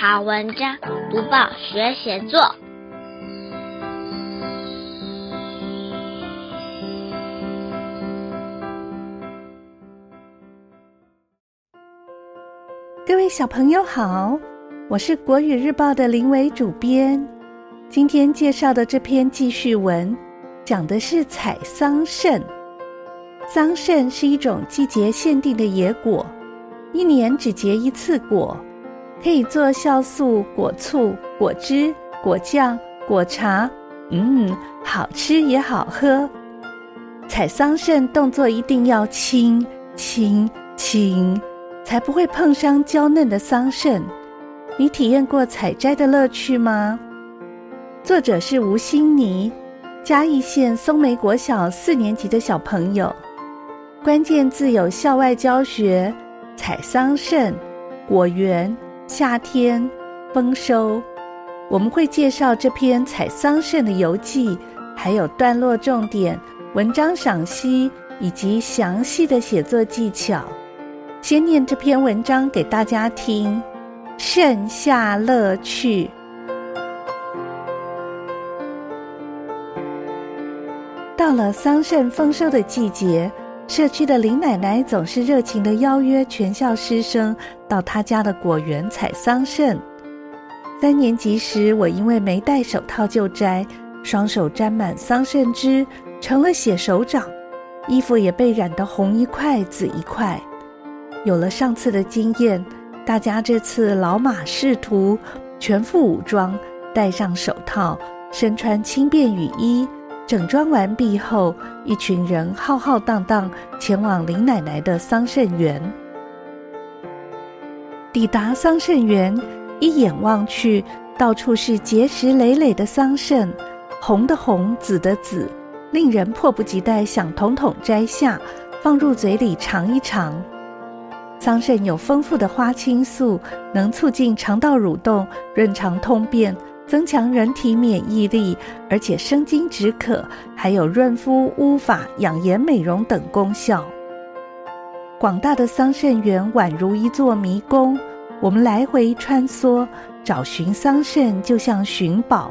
好文章，读报学写作。各位小朋友好，我是国语日报的林伟主编。今天介绍的这篇记叙文，讲的是采桑葚。桑葚是一种季节限定的野果，一年只结一次果，可以做酵素、果醋、果汁、果酱、果茶，嗯，好吃也好喝。采桑葚动作一定要轻轻轻，才不会碰伤娇嫩的桑葚。你体验过采摘的乐趣吗？作者是吴欣妮，嘉义县松梅国小四年级的小朋友。关键字有校外教学、采桑葚、果园、夏天、丰收。我们会介绍这篇采桑葚的游记，还有段落重点、文章赏析以及详细的写作技巧。先念这篇文章给大家听：盛夏乐趣。到了桑葚丰收的季节。社区的林奶奶总是热情地邀约全校师生到她家的果园采桑葚。三年级时，我因为没戴手套就摘，双手沾满桑葚汁，成了血手掌，衣服也被染得红一块紫一块。有了上次的经验，大家这次老马识途，全副武装，戴上手套，身穿轻便雨衣。整装完毕后，一群人浩浩荡荡前往林奶奶的桑葚园。抵达桑葚园，一眼望去，到处是结实累累的桑葚，红的红，紫的紫，令人迫不及待想统统摘下，放入嘴里尝一尝。桑葚有丰富的花青素，能促进肠道蠕动，润肠通便。增强人体免疫力，而且生津止渴，还有润肤乌发、养颜美容等功效。广大的桑葚园宛如一座迷宫，我们来回穿梭，找寻桑葚就像寻宝。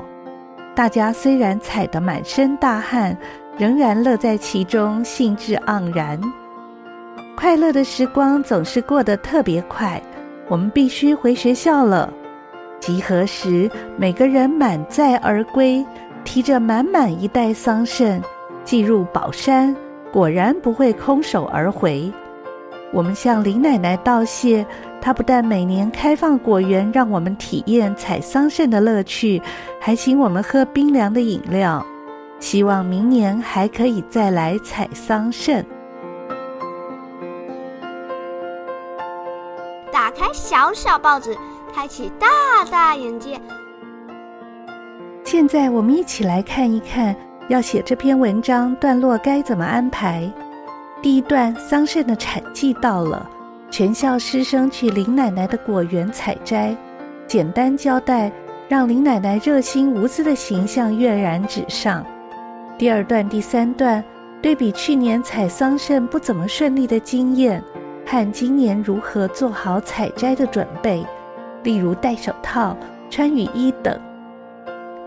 大家虽然采得满身大汗，仍然乐在其中，兴致盎然。快乐的时光总是过得特别快，我们必须回学校了。集合时，每个人满载而归，提着满满一袋桑葚，寄入宝山，果然不会空手而回。我们向林奶奶道谢，她不但每年开放果园，让我们体验采桑葚的乐趣，还请我们喝冰凉的饮料。希望明年还可以再来采桑葚。打开小小报纸。开启大大眼界。现在我们一起来看一看，要写这篇文章段落该怎么安排。第一段，桑葚的产季到了，全校师生去林奶奶的果园采摘，简单交代，让林奶奶热心无私的形象跃然纸上。第二段、第三段，对比去年采桑葚不怎么顺利的经验，和今年如何做好采摘的准备。例如戴手套、穿雨衣等。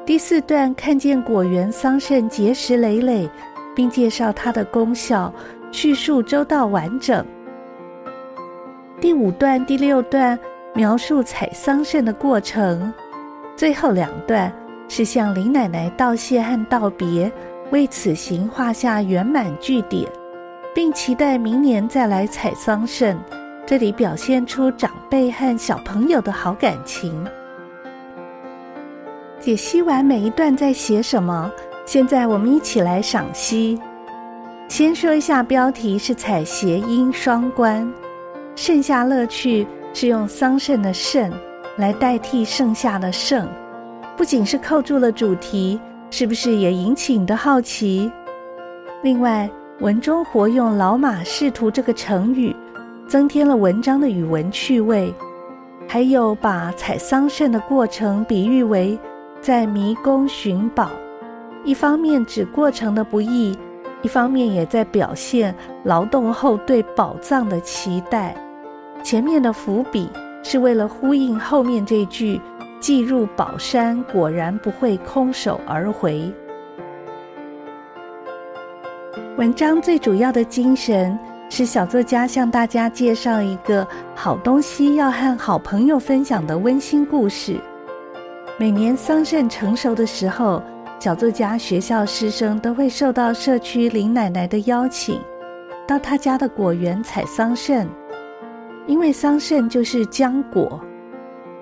第四段看见果园桑葚结实累累，并介绍它的功效，叙述周到完整。第五段、第六段描述采桑葚的过程。最后两段是向林奶奶道谢和道别，为此行画下圆满句点，并期待明年再来采桑葚。这里表现出长辈和小朋友的好感情。解析完每一段在写什么，现在我们一起来赏析。先说一下标题是采谐音双关，盛夏乐趣是用桑葚的葚来代替盛夏的盛，不仅是扣住了主题，是不是也引起你的好奇？另外，文中活用“老马识途”这个成语。增添了文章的语文趣味，还有把采桑葚的过程比喻为在迷宫寻宝，一方面指过程的不易，一方面也在表现劳动后对宝藏的期待。前面的伏笔是为了呼应后面这句“既入宝山，果然不会空手而回”。文章最主要的精神是小作家向大家介绍一个好东西要和好朋友分享的温馨故事。每年桑葚成熟的时候，小作家学校师生都会受到社区林奶奶的邀请，到她家的果园采桑葚。因为桑葚就是浆果，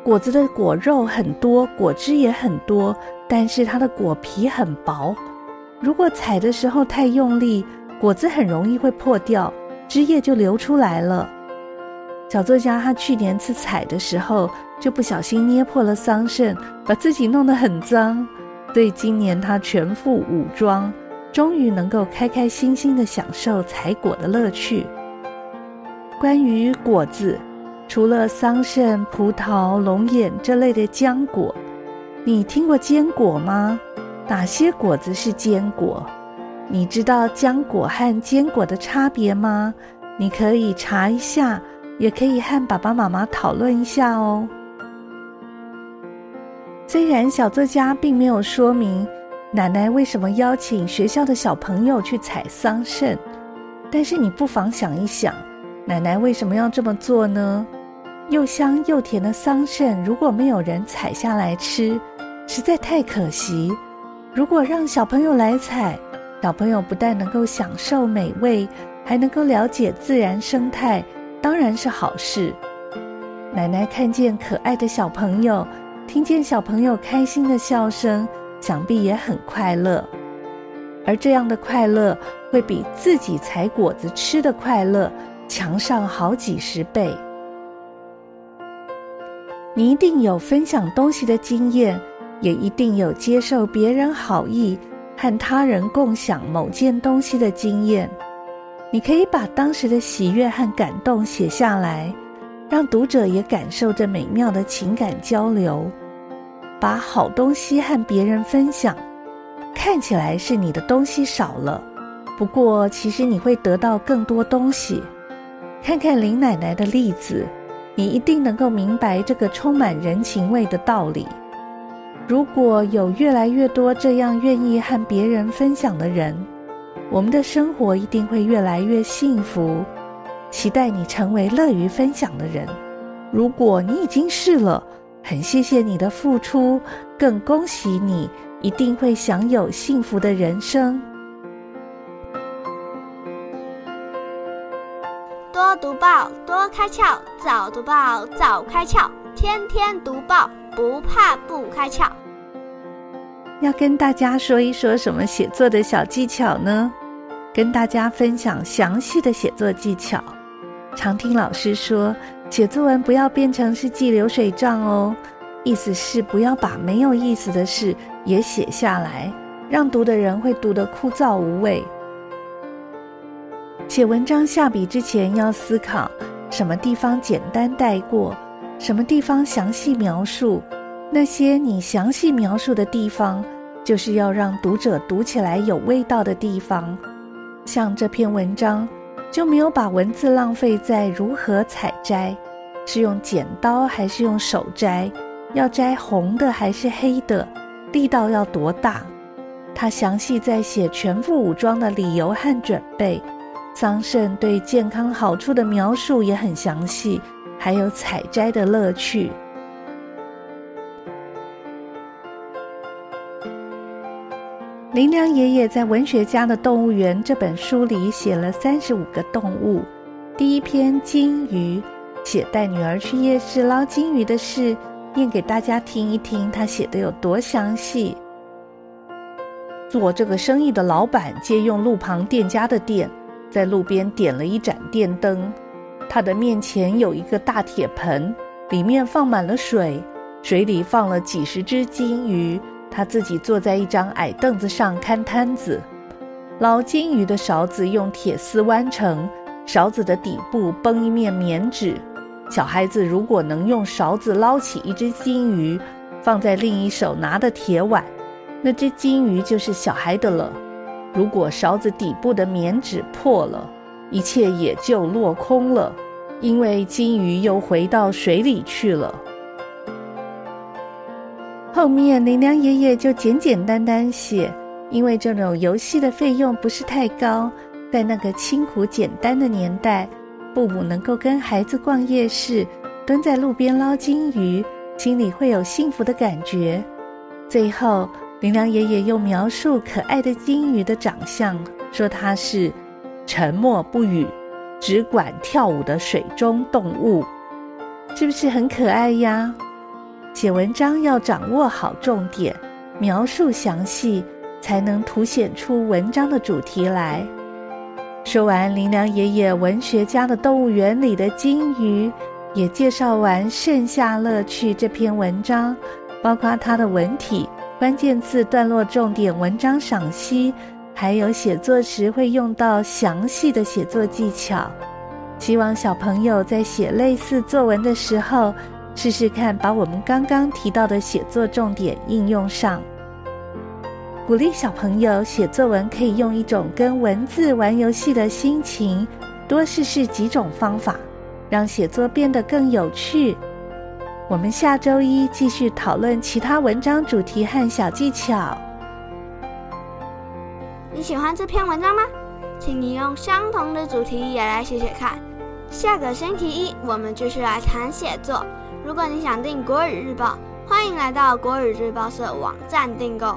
果子的果肉很多，果汁也很多，但是它的果皮很薄。如果采的时候太用力，果子很容易会破掉，汁液就流出来了。小作家他去年次采的时候，就不小心捏破了桑葚，把自己弄得很脏。所以今年他全副武装，终于能够开开心心地享受采果的乐趣。关于果子，除了桑葚、葡萄、龙眼这类的浆果，你听过坚果吗？哪些果子是坚果？你知道浆果和坚果的差别吗？你可以查一下，也可以和爸爸妈妈讨论一下哦。虽然小作家并没有说明奶奶为什么邀请学校的小朋友去采桑葚，但是你不妨想一想，奶奶为什么要这么做呢？又香又甜的桑葚，如果没有人采下来吃，实在太可惜。如果让小朋友来采，小朋友不但能够享受美味，还能够了解自然生态，当然是好事。奶奶看见可爱的小朋友，听见小朋友开心的笑声，想必也很快乐。而这样的快乐，会比自己采果子吃的快乐强上好几十倍。你一定有分享东西的经验。也一定有接受别人好意和他人共享某件东西的经验。你可以把当时的喜悦和感动写下来，让读者也感受这美妙的情感交流。把好东西和别人分享，看起来是你的东西少了，不过其实你会得到更多东西。看看林奶奶的例子，你一定能够明白这个充满人情味的道理。如果有越来越多这样愿意和别人分享的人，我们的生活一定会越来越幸福。期待你成为乐于分享的人。如果你已经是了，很谢谢你的付出，更恭喜你一定会享有幸福的人生。多读报，多开窍；早读报，早开窍；天天读报。不怕不开窍，要跟大家说一说什么写作的小技巧呢？跟大家分享详细的写作技巧。常听老师说，写作文不要变成是记流水账哦，意思是不要把没有意思的事也写下来，让读的人会读得枯燥无味。写文章下笔之前要思考什么地方简单带过。什么地方详细描述？那些你详细描述的地方，就是要让读者读起来有味道的地方。像这篇文章，就没有把文字浪费在如何采摘，是用剪刀还是用手摘，要摘红的还是黑的，力道要多大。他详细在写全副武装的理由和准备，桑葚对健康好处的描述也很详细。还有采摘的乐趣。林良爷爷在《文学家的动物园》这本书里写了三十五个动物。第一篇金鱼，写带女儿去夜市捞金鱼的事，念给大家听一听，他写的有多详细。做这个生意的老板借用路旁店家的店，在路边点了一盏电灯。他的面前有一个大铁盆，里面放满了水，水里放了几十只金鱼。他自己坐在一张矮凳子上看摊子。捞金鱼的勺子用铁丝弯成，勺子的底部绷一面棉纸。小孩子如果能用勺子捞起一只金鱼，放在另一手拿的铁碗，那只金鱼就是小孩的了。如果勺子底部的棉纸破了，一切也就落空了。因为金鱼又回到水里去了。后面林良爷爷就简简单单写，因为这种游戏的费用不是太高，在那个清苦简单的年代，父母能够跟孩子逛夜市，蹲在路边捞金鱼，心里会有幸福的感觉。最后，林良爷爷又描述可爱的金鱼的长相，说它是沉默不语，只管跳舞的水中动物，是不是很可爱呀？写文章要掌握好重点，描述详细，才能凸显出文章的主题来。说完林良爷爷文学家的动物园里的金鱼，也介绍完《盛夏乐趣》这篇文章，包括它的文体、关键字、段落重点、文章赏析，还有写作时会用到详细的写作技巧。希望小朋友在写类似作文的时候，试试看把我们刚刚提到的写作重点应用上。鼓励小朋友写作文，可以用一种跟文字玩游戏的心情，多试试几种方法，让写作变得更有趣。我们下周一继续讨论其他文章主题和小技巧。你喜欢这篇文章吗？请你用相同的主题也来写写看。下个星期一我们继续来谈写作。如果你想订国语日报，欢迎来到国语日报社网站订购。